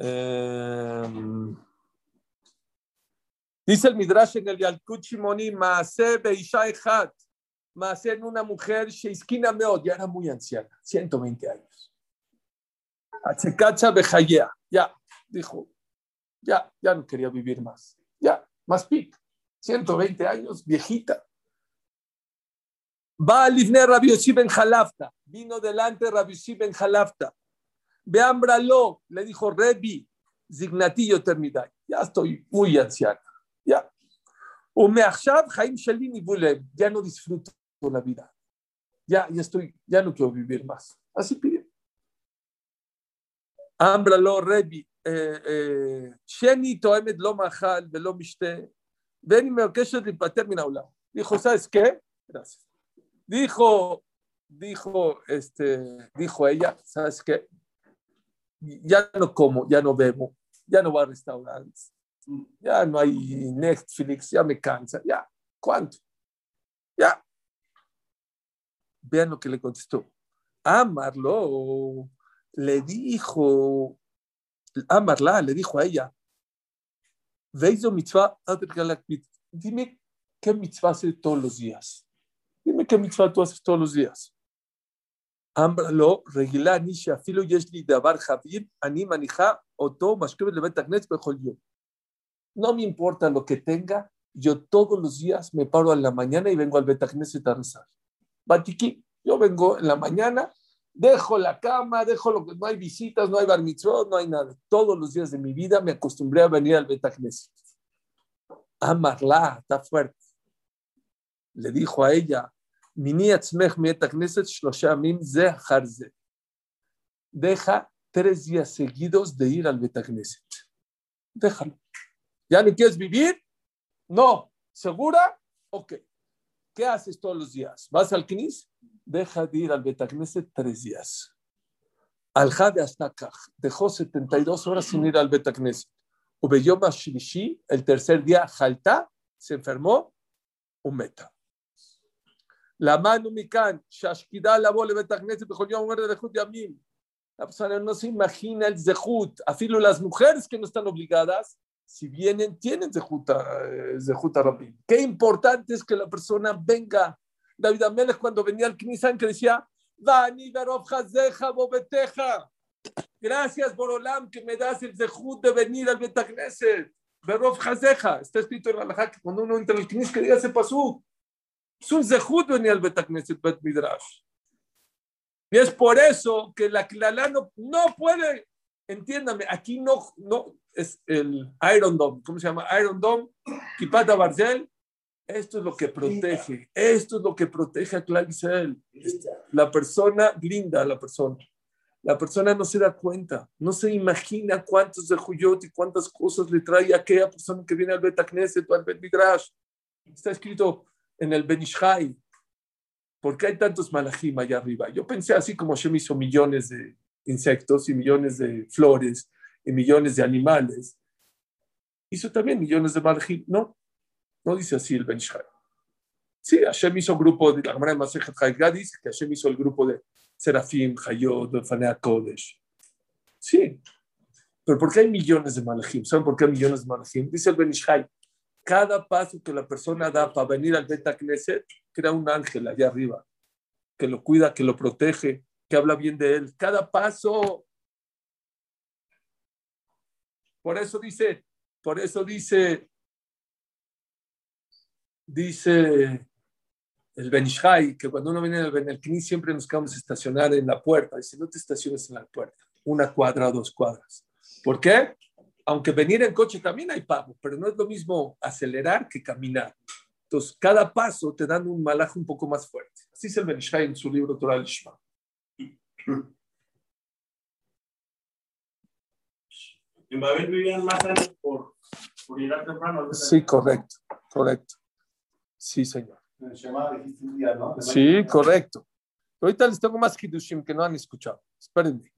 Em, dice el Midrash en el Yalkut Shimoni, Maase Beishai Hat, Maase en una mujer, Sheisquina Meod, ya era muy anciana, 120 años. Achekacha Bejayea, ya, dijo, ya, ya no quería vivir más, ya, más pic, 120 años, viejita. Va a Livne Rabbi Ben Jalafta, vino delante Rabbi Ben Jalafta. Veámbralo, le dijo Rebi, Zignatillo Termidai. Ya estoy muy anciana. Ya. Ya no disfruto la vida. Ya, ya estoy, ya no quiero vivir más. Así pide. Ámbralo, Rebi. Eh, eh, Sheni Toemet lo mahal, velo mishte. Ven y me orquestas de patermina Dijo, ¿sabes qué? Gracias. Dijo, dijo, este, dijo ella, ¿sabes qué? ya no como, ya no bebo, ya no voy a restaurantes, ya no hay Netflix, ya me cansa, ya, ¿cuánto? Ya. Vean lo que le contestó. Amarlo le dijo, amarla le dijo a ella, Veizo mitzvah, dime qué mitzvah haces todos los días. Dime qué mitzvah tú haces todos los días. Ámbralo, regilani, shafilo yeshli davar javir, anima nija, oto, mashkevet levet agnes, yo. No me importa lo que tenga, yo todos los días me paro a la mañana y vengo al Betagneset a rezar. Yo vengo en la mañana, dejo la cama, dejo lo que no hay visitas, no hay bar no hay nada. Todos los días de mi vida me acostumbré a venir al Betagneset. Amarla, está fuerte. Le dijo a ella, Deja tres días seguidos de ir al Betagneset. Déjalo. ¿Ya no quieres vivir? No. ¿Segura? Ok. ¿Qué haces todos los días? ¿Vas al Knis? Deja de ir al Betagneset tres días. Al Jade hasta acá. Dejó 72 horas sin ir al Betagneset. Ubeyom Shilishi, el tercer día, Jalta, se enfermó, un meta. La mano mikan, Shashkida la bole Betagneset, de Yamim. La persona no se imagina el zehut. Afilo las mujeres que no están obligadas, si vienen, tienen zehuta, zehuta. Qué importante es que la persona venga. David Amelech cuando venía al Knisan que decía, Dani bobeteja. Gracias, Borolam, que me das el zehut de venir al Betagneset. Berov Hazeja. Está escrito en la Alajá que cuando uno entra al Knis que diga ese pasú. Es un zehut venir al Betagneset, Bet Midrash. Y es por eso que la Klala no, no puede, entiéndame, aquí no, no, es el Iron Dome. ¿Cómo se llama? Iron Dome, Kipata Barzel. Esto es lo que protege. Esto es lo que protege a Clar La persona blinda a la persona. La persona no se da cuenta, no se imagina cuántos de Juyot y cuántas cosas le trae a aquella persona que viene al Betacneset o al Bet Midrash. Está escrito en el Benishai. ¿Por qué hay tantos malajim allá arriba? Yo pensé así como Shem hizo millones de insectos y millones de flores millones de animales, hizo también millones de malajim. No, no dice así el Ben Sí, Hashem hizo grupo, de la Gemara de Masejet dice que Hashem hizo el grupo de Serafim, Hayot, Fanea Kodesh. Sí, pero ¿por qué hay millones de malajim? ¿Saben por qué hay millones de malajim? Dice el Ben cada paso que la persona da para venir al Beta Knesset, crea un ángel allá arriba, que lo cuida, que lo protege, que habla bien de él. Cada paso por eso dice, por eso dice, dice el Benishai, que cuando uno viene al Benelkini siempre nos quedamos estacionar en la puerta. Dice, no te estaciones en la puerta, una cuadra dos cuadras. ¿Por qué? Aunque venir en coche también hay pago, pero no es lo mismo acelerar que caminar. Entonces, cada paso te dan un malaje un poco más fuerte. Así es el Benishai en su libro Torah Shma. En Babel vivían más años por, por llegar temprano. Sí, correcto, correcto. Sí, señor. En Shema dijiste un día, ¿no? Sí, correcto. Ahorita les tengo más Kiddushim que no han escuchado. Espérenme.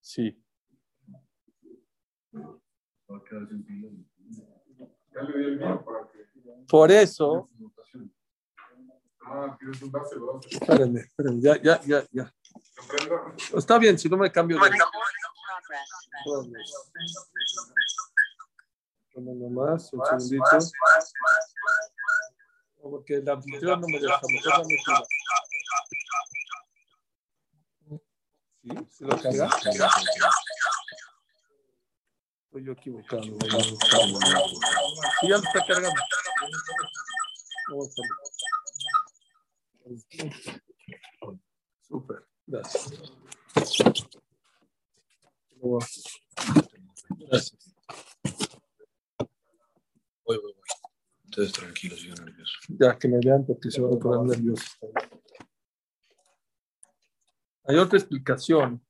Sí. Por eso, Ah, un base, Espérenme, espérenme, ya, ya, ya, ya. Está bien, si no me cambio de... Bueno, nomás, un segundito. Porque el anfitrión no me deja, mejor ¿Sí? ¿Se lo carga? Estoy yo equivocado. Sí, ya me está cargando. Vamos a ver. Super, gracias. Gracias. Voy, voy, voy. Ustedes tranquilos, yo nervioso. Ya que me vean porque se van a poner nerviosos. Hay otra explicación.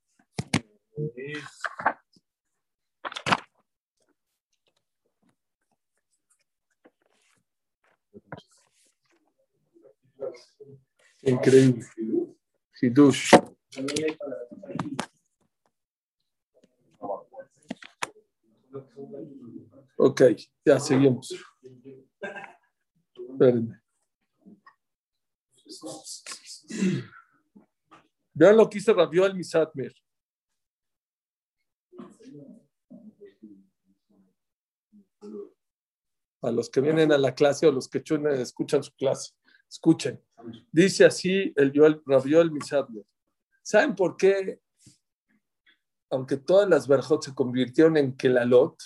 Increíble. Hidush. Ok, ya seguimos. Espérenme. Vean lo que hizo Rabiol Misatmer. A los que vienen a la clase o los que escuchan su clase. Escuchen. Dice así el Rabiol Misadler. ¿Saben por qué? Aunque todas las verjot se convirtieron en Kelalot,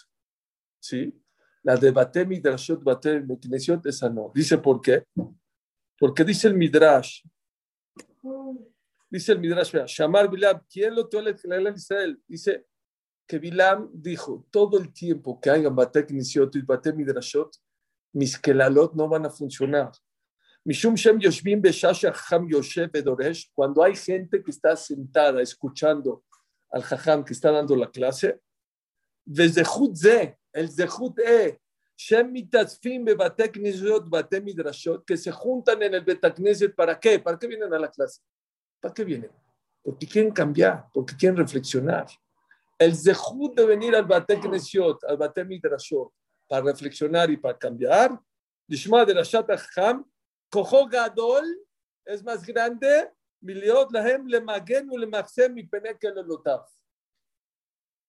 ¿sí? La de Bate Midrashot, Bate Beknesiot, esa no. Dice por qué. Porque dice el Midrash, dice el Midrash, Shamar Bilam, ¿quién lo tuvo en Israel? Dice que Bilam dijo, todo el tiempo que hagan Bate Knesiot y Bate Midrashot, mis kelalot no van a funcionar. Mishum Shem Yoshbim Beshasha Ham Yoshev Bedoresh, cuando hay gente que está sentada escuchando al Jajam que está dando la clase, desde Ze, el Zehut E, Shem Mitzfim Bebate Knesiot, Bate Midrashot, que se juntan en el Betakneset, ¿para qué? ¿Para qué vienen a la clase? ¿Para qué vienen? Porque quieren cambiar, porque quieren reflexionar. El Zehut de venir al Bate Knesiot, al Bate Midrashot, para reflexionar y para cambiar, Dishma de la Shata Kojo Gadol es más grande, Miliot Lahem y.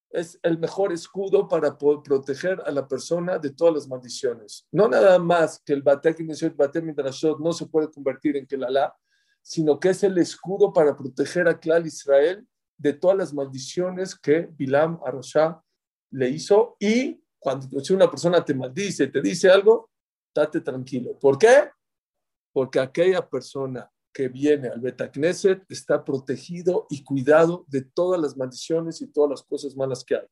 Es el mejor escudo para proteger a la persona de todas las maldiciones. No nada más que el Batek Nesiot, Batek Midrashot no se puede convertir en Kelalá, sino que es el escudo para proteger a Klal Israel de todas las maldiciones que Bilam Arashá le hizo y cuando una persona te maldice, te dice algo, date tranquilo. ¿Por qué? Porque aquella persona que viene al Betacneset está protegido y cuidado de todas las maldiciones y todas las cosas malas que hay.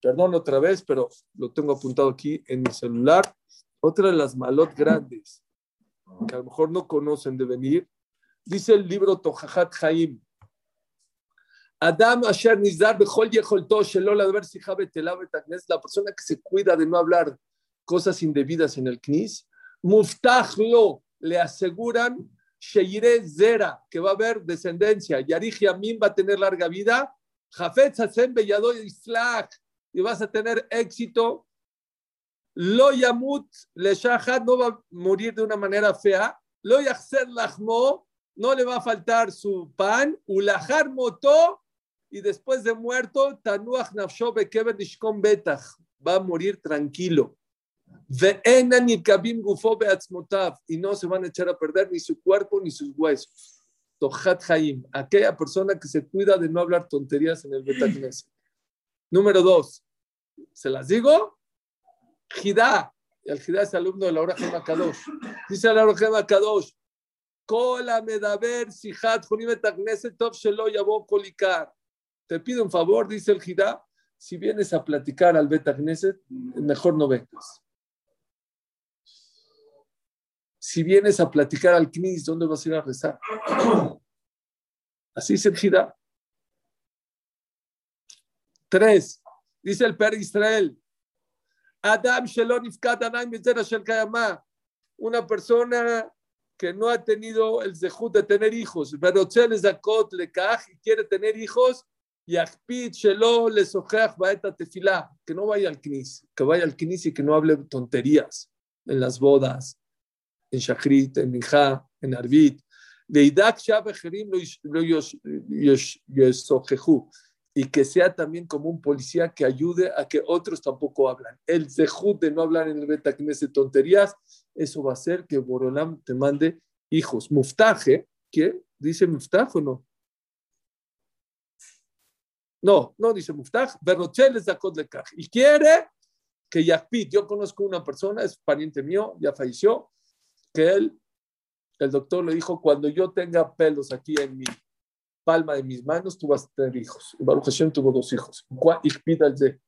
Perdón otra vez, pero lo tengo apuntado aquí en mi celular. Otra de las malot grandes, que a lo mejor no conocen de venir, dice el libro Tojahat Haim, Adam Asher Nizar Bechol Yecholto Shelola Adver la persona que se cuida de no hablar cosas indebidas en el Knis, Muftachlo, le aseguran Sheire Zera, que va a haber descendencia, Yarich Yamin va a tener larga vida, Jafet Hasem Beyado Islach, y vas a tener éxito. Lo Yamut Le Shahat no va a morir de una manera fea, Lo Yachser Lachmo, no le va a faltar su pan, Ulahar Moto, y después de muerto, Tanuach Nafsho Bekeber Nishkom Betach, va a morir tranquilo. Y no se van a echar a perder ni su cuerpo ni sus huesos. Tohat Haim, aquella persona que se cuida de no hablar tonterías en el Betacneset. Número dos, ¿se las digo? Jidá, el Jidá es alumno de la hora Gema Kadosh. Dice la hora Gema Kadosh. Te pido un favor, dice el Jidá, si vienes a platicar al Betacneset, mejor no vengas si vienes a platicar al Knis, ¿dónde vas a ir a rezar? Así se gira. Tres, dice el Per Israel, Adam una persona que no ha tenido el zehut de tener hijos, le y quiere tener hijos, y shelo le tefilá, que no vaya al knis, que vaya al knis y que no hable tonterías en las bodas, en Shachrit, en Minja, en Arvit. Y que sea también como un policía que ayude a que otros tampoco hablan. El zehut de no hablar en el de tonterías, eso va a hacer que Borolam te mande hijos. Muftaje, ¿qué? ¿Dice Muftaj o no? No, no dice Muftaj. Berrochel es Y quiere que Yakpit, yo conozco una persona, es pariente mío, ya falleció, que él, el doctor le dijo, cuando yo tenga pelos aquí en mi palma de mis manos, tú vas a tener hijos. Y Baruch tuvo dos hijos. Ikpid al de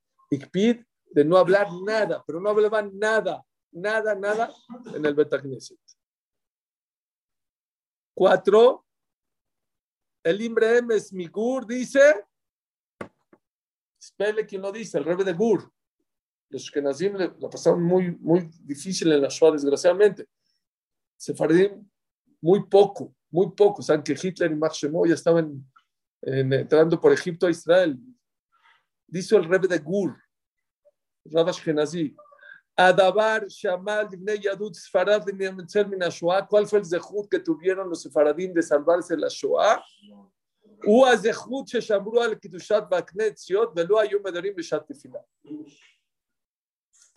de no hablar nada, pero no hablaban nada, nada, nada en el Betagneset. Cuatro, el Imbre es Migur dice, espere quien lo dice, el rebe de Gur. Los que nacimos la pasaron muy, muy difícil en la Shoah, desgraciadamente. Sefaradim, muy poco, muy poco. Saben que Hitler y Max ya estaban entrando por Egipto a Israel. Dice el rebe de Gur, Rabash Genazi, Adabar, Shamal, Dibnei Yadut, Sfarad, Shoah. ¿Cuál fue el zehut que tuvieron los sefaradim de salvarse de la Shoah? הוא הזכות ששמרו על קדושת והקנה ציוד ולא היו מדברים בשעת תפילה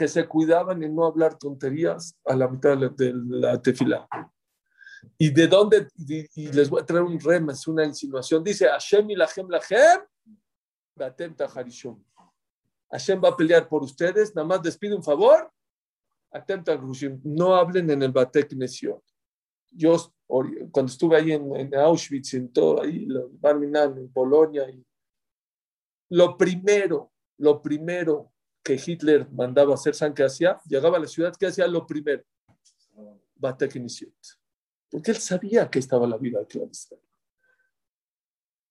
que se cuidaban en no hablar tonterías a la mitad de la, tefila. ¿Y de dónde? Y, les voy a traer un rem, es una insinuación. Dice, Hashem y Lahem Lahem, Batem Taharishum. Hashem va a pelear por ustedes, nada más les pido un favor, atenta no hablen en el Batek Nesiot. Yo, cuando estuve ahí en, Auschwitz, en todo, ahí, en Polonia, y lo primero, lo primero que Hitler mandaba hacer, ¿saben qué hacía? Llegaba a la ciudad, ¿qué hacía? Lo primero, Batek Nesiot. Porque él sabía que estaba la vida de Israel.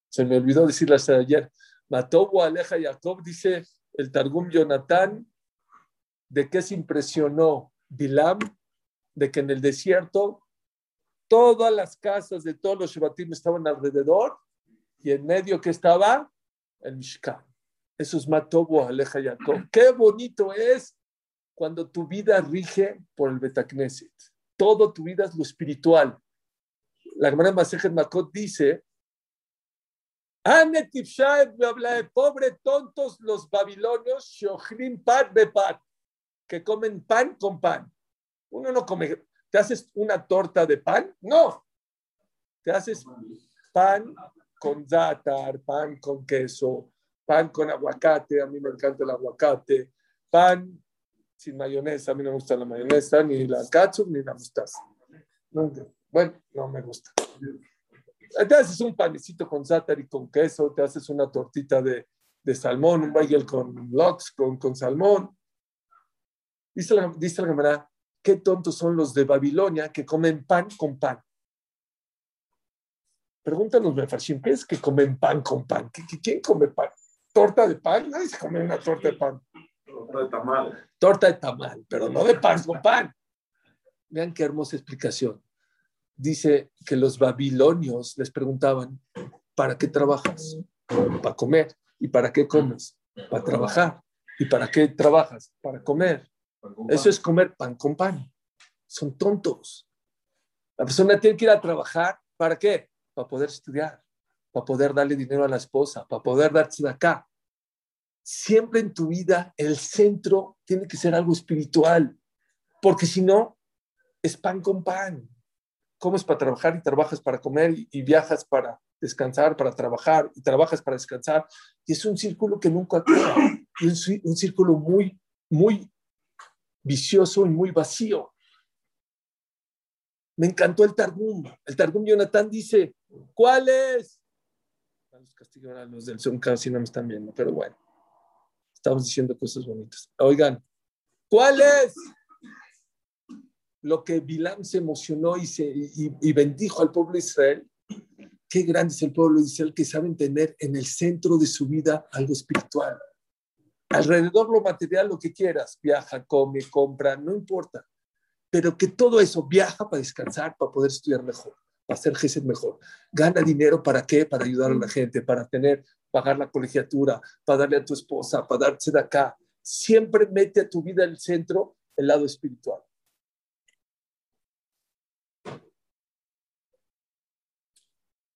Se me olvidó decirle hasta ayer. Mató Aleja Jacob, dice el Targum Jonathan, de qué se impresionó Bilam, de que en el desierto todas las casas de todos los Shebatim estaban alrededor y en medio que estaba el Mishkan. Eso es Matobo Aleja Jacob. Qué bonito es cuando tu vida rige por el Betacneset. Todo tu vida es lo espiritual. La Gemara Masejet Makot dice pobre tontos los babilonios, que comen pan con pan. Uno no come, ¿te haces una torta de pan? No. Te haces pan con zátar, pan con queso, pan con aguacate, a mí me encanta el aguacate, pan sin mayonesa, a mí no me gusta la mayonesa, ni la katsu, ni la mostaza. bueno, no me gusta. Te haces un panecito con zátar y con queso, te haces una tortita de, de salmón, un bagel con lox, con, con salmón. Dice la, dice la qué tontos son los de Babilonia que comen pan con pan. Pregúntanos, Mefarshim, ¿qué es que comen pan con pan? ¿Quién come pan? ¿Torta de pan? Nadie se come una torta de pan. Torta de tamal. Torta de tamal, pero no de pan con pan. Vean qué hermosa explicación dice que los babilonios les preguntaban, ¿para qué trabajas? Para comer. ¿Y para qué comes? Para trabajar. ¿Y para qué trabajas? Para comer. Eso es comer pan con pan. Son tontos. La persona tiene que ir a trabajar. ¿Para qué? Para poder estudiar, para poder darle dinero a la esposa, para poder darse de acá. Siempre en tu vida el centro tiene que ser algo espiritual, porque si no, es pan con pan comes para trabajar y trabajas para comer y, viajas para descansar, para trabajar y trabajas para descansar. Y es un círculo que nunca acaba. Y es un, círculo muy, muy vicioso y muy vacío. Me encantó el Targum. El Targum Jonathan dice, ¿cuál es? A los del Zoom casi no me están viendo, pero bueno, estamos diciendo cosas bonitas. Oigan, ¿cuál es lo que Bilam se emocionó y, se, y, bendijo al pueblo de Israel. Qué grande es el pueblo de Israel que saben tener en el centro de su vida algo espiritual. Alrededor lo material, lo que quieras, viaja, come, compra, no importa. Pero que todo eso viaja para descansar, para poder estudiar mejor, hacer gesed mejor. Gana dinero para qué? Para ayudar a la gente, para tener, pagar la colegiatura, para darle a tu esposa, para darse de acá. Siempre mete a tu vida el centro el lado espiritual.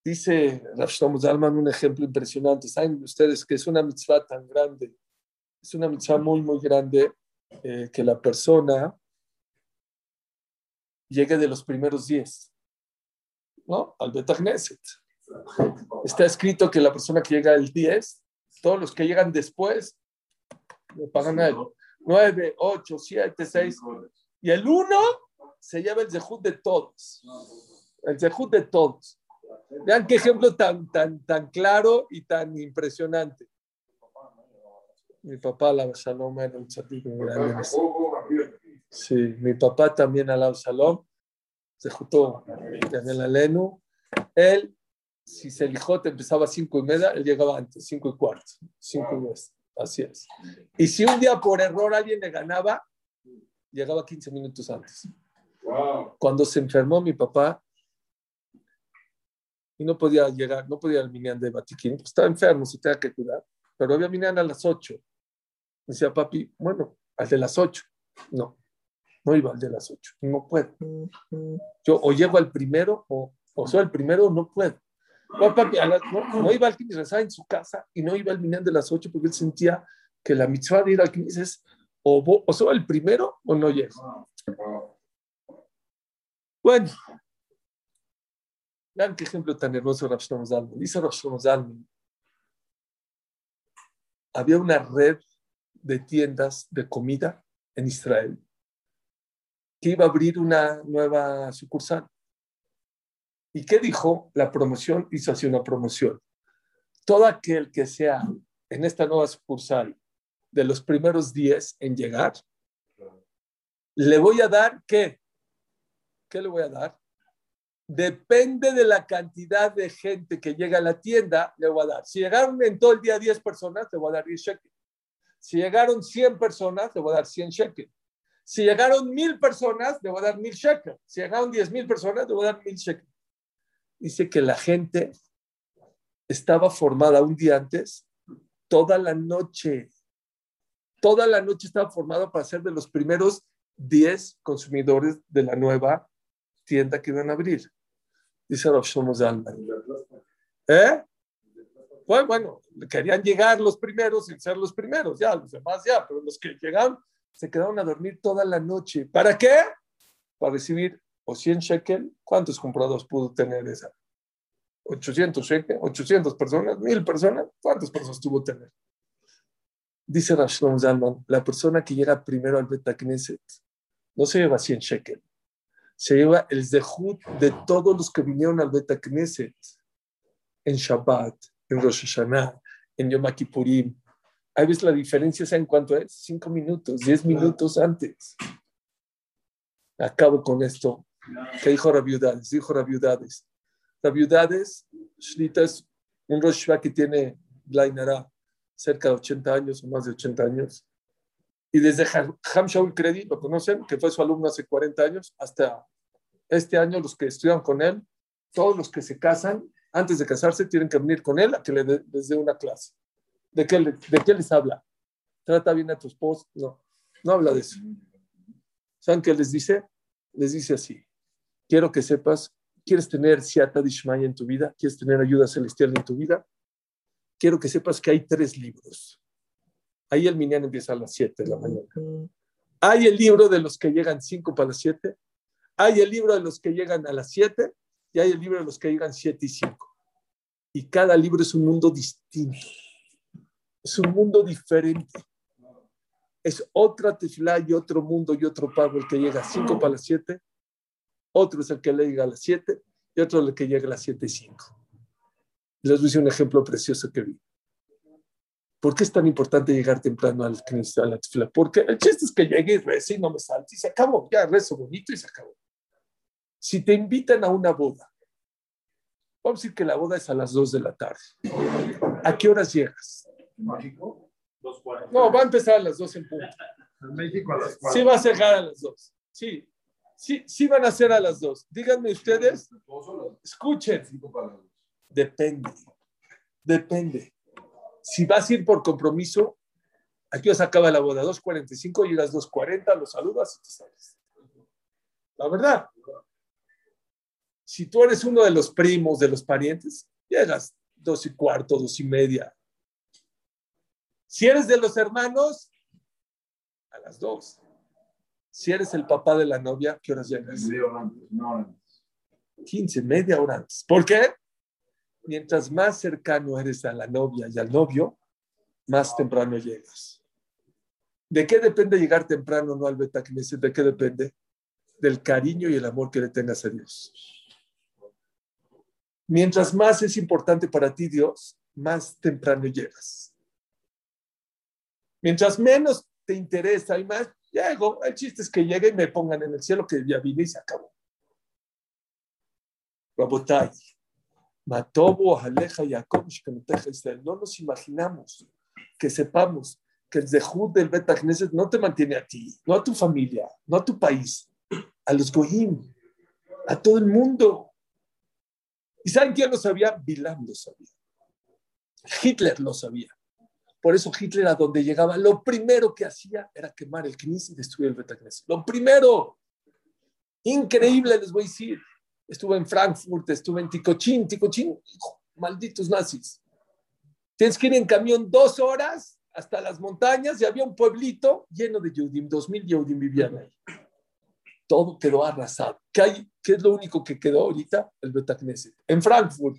Dice Rav Shlomo Zalman un ejemplo impresionante. Saben ustedes que es una mitzvah tan grande, es una mitzvah muy, muy grande eh, que la persona llegue de los primeros diez, ¿no? Al Betagneset. Está escrito que la persona que llega el 10, todos los que llegan después, le pagan a él. 9, 8, 7, 6. Y el 1 se lleva el zehut de todos. El zehut de todos. Vean qué ejemplo tan, tan, tan claro y tan impresionante. Mi papá, la Shalom, era un grande. Sí, mi papá también, la Shalom, se juntó en la Lenu. Él, si se te empezaba a cinco y media, él llegaba antes, cinco y cuarto, cinco y diez. Así es. Y si un día por error alguien le ganaba, llegaba 15 minutos antes. Cuando se enfermó mi papá, y no podía llegar, no podía al Minyan de Batiquín, pues estaba enfermo, se tenía que cuidar, pero había Minyan a las 8. Me decía papi, bueno, al de las 8. No, no iba al de las 8, no puedo. Yo o llego al primero o, o soy el primero no puedo. No, papi, no, iba al Kines, rezaba en su casa y no iba al Minyan de las 8 porque él sentía que la mitzvah de ir al Kines es o, o soy el primero o no llego. Bueno, Vean qué ejemplo tan hermoso Rav Shlomo Dice Rav Shlomo había una red de tiendas de comida en Israel que iba a abrir una nueva sucursal. ¿Y qué dijo? La promoción hizo así una promoción. Todo aquel que sea en esta nueva sucursal de los primeros 10 en llegar, le voy a dar qué? ¿Qué le voy a dar? Depende de la cantidad de gente que llega a la tienda, le voy a dar. Si llegaron en todo el día 10 personas, le voy a dar 10 shekels. Si llegaron 100 personas, le voy a dar 100 shekels. Si llegaron 1000 personas, le voy a dar 1000 shekels. Si llegaron 10,000 personas, le voy a dar 1000 shekels. Dice que la gente estaba formada un día antes, toda la noche. Toda la noche estaba formada para ser de los primeros 10 consumidores de la nueva tienda que iban a abrir. Dice Rav Shlomo Zalman. ¿Eh? Bueno, bueno, querían llegar los primeros y ser los primeros, ya, los demás ya, pero los que llegaron se quedaron a dormir toda la noche. ¿Para qué? Para recibir o 100 shekel. ¿Cuántos comprados pudo tener esa? 800 shekel, 800 personas, 1000 personas. ¿Cuántas personas tuvo tener? Dice Rashom Zalman, la persona que llega primero al Betacneset no se lleva 100 shekel, se lleva el zehut de todos los que vinieron al Betacneset en Shabbat, en Rosh Hashanah, en Yom Kippurim. Ahí ves la diferencia, ¿saben cuánto es? Cinco minutos, diez minutos antes. Acabo con esto. ¿Qué dijo Rabiudades? Dijo Rabiudades. Rabiudades, Shlita es un Rosh que tiene Blainara cerca de 80 años o más de 80 años. Y desde Ham Shaul Kredi, lo conocen, que fue su alumno hace 40 años, hasta este año, los que estudian con él, todos los que se casan, antes de casarse, tienen que venir con él a que les dé una clase. ¿De qué, ¿De qué les habla? ¿Trata bien a tu esposo? No, no habla de eso. ¿Saben qué les dice? Les dice así, quiero que sepas, ¿quieres tener Siata Dishmaya en tu vida? ¿Quieres tener ayuda celestial en tu vida? Quiero que sepas que hay tres libros. Ahí el Minyan empieza a las 7 de la mañana. Hay el libro de los que llegan 5 para las 7. Hay el libro de los que llegan a las 7 y hay el libro de los que llegan 7 y 5. Y cada libro es un mundo distinto. Es un mundo diferente. Es otra tefilá y otro mundo y otro pago el que llega a 5 para las 7. Otro es el que llega a las 7 y otro el que llega a las 7 y 5. Les decir un ejemplo precioso que vi. ¿Por qué es tan importante llegar temprano al a la tefila? Porque el chiste es que llegue y rece y no me salte y se acabó. Ya rezo bonito y se acabó. Si te invitan a una boda, vamos a decir que la boda es a las 2 de la tarde. ¿A qué horas llegas? ¿En México? No, va a empezar a las 2 en punto. En México a las 4. Sí va a llegar a las 2. Sí, sí, sí van a ser a las 2. Díganme ustedes, escuchen. 5 para las 2. Depende. Depende. Si vas a ir por compromiso, aquí os acaba la boda, 2.45, llegas 2.40, los saludas y te sales. La verdad. Si tú eres uno de los primos, de los parientes, llegas dos y cuarto, dos y media. Si eres de los hermanos, a las dos. Si eres el papá de la novia, ¿qué horas llegas? Media hora antes, una hora antes. 15, media hora antes. ¿Por qué? Mientras más cercano eres a la novia y al novio, más temprano llegas. ¿De qué depende llegar temprano no al Betacneset? ¿De qué depende? Del cariño y el amor que le tengas a Dios. Mientras más es importante para ti Dios, más temprano llegas. Mientras menos te interesa y más, llego. El chiste es que llegue y me pongan en el cielo que ya vine y se acabó. Rabotai. Matobo, Aleja, Jacob, Israel. No nos imaginamos que sepamos que el Zehut del Bet Knesset no te mantiene a ti, no a tu familia, no a tu país, a los Goyim, a todo el mundo. ¿Y saben quién lo sabía? Bilam lo sabía. Hitler lo sabía. Por eso Hitler a donde llegaba, lo primero que hacía era quemar el Knis y destruir el Bet Knesset. Lo primero. Increíble, les voy a decir. Estuve en Frankfurt, estuve en Ticochín, Ticochín, hijo, malditos nazis. Tienes que ir en camión dos horas hasta las montañas y había un pueblito lleno de Yehudim, dos mil Yehudim vivían ahí. Todo quedó arrasado. ¿Qué, hay, ¿Qué es lo único que quedó ahorita? El Betacneset. En Frankfurt,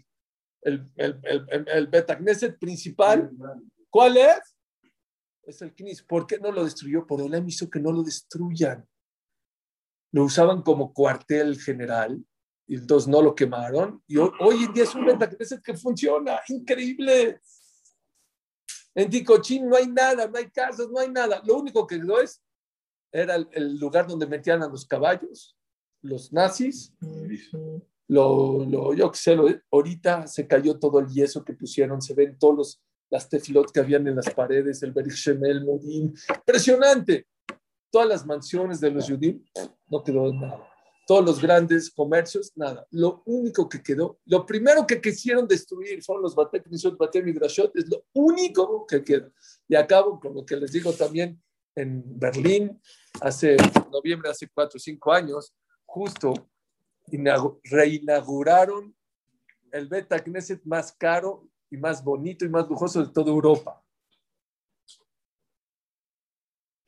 el, el, el, el Betacneset principal, ¿cuál es? Es el Knis. ¿Por qué no lo destruyó? Por el hizo que no lo destruyan. lo usaban como cuartel general y entonces no lo quemaron. Y hoy en día es un Betacneset que funciona, increíble. En Ticochín no hay nada, no hay casas, no hay nada. Lo único que quedó es, era el, lugar donde metían a los caballos, los nazis. Lo, lo, yo que sé, ahorita se cayó todo el yeso que pusieron, se ven todos los, las tefilot que habían en las paredes, el Berishemel, Modim, impresionante. Todas las mansiones de los judíos, no quedó nada todos los grandes comercios, nada. Lo único que quedó, lo primero que quisieron destruir fueron los Batek Batek Midrashot, es lo único que queda. Y acabo con lo que les digo también en Berlín, hace noviembre, hace cuatro o cinco años, justo reinauguraron el Beta Knesset más caro y más bonito y más lujoso de toda Europa.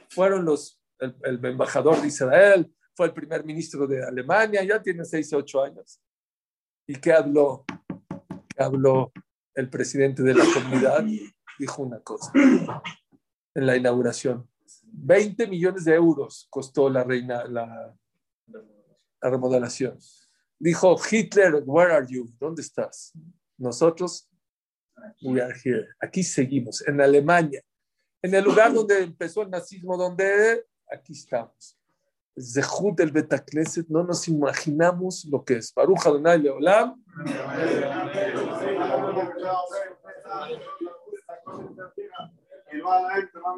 Fueron los, el, el embajador de Israel, fue el primer ministro de Alemania, ya tiene 6 o 8 años. ¿Y qué habló? ¿Qué habló el presidente de la comunidad? Dijo una cosa en la inauguración. 20 millones de euros costó la reina la, la remodelación. Dijo Hitler, where are you? ¿Dónde estás? Nosotros, we are here. Aquí seguimos, en Alemania, en el lugar donde empezó el nazismo, donde aquí estamos. Zehut del Betacleset, no nos imaginamos lo que es. Baruch Adonai Leolam.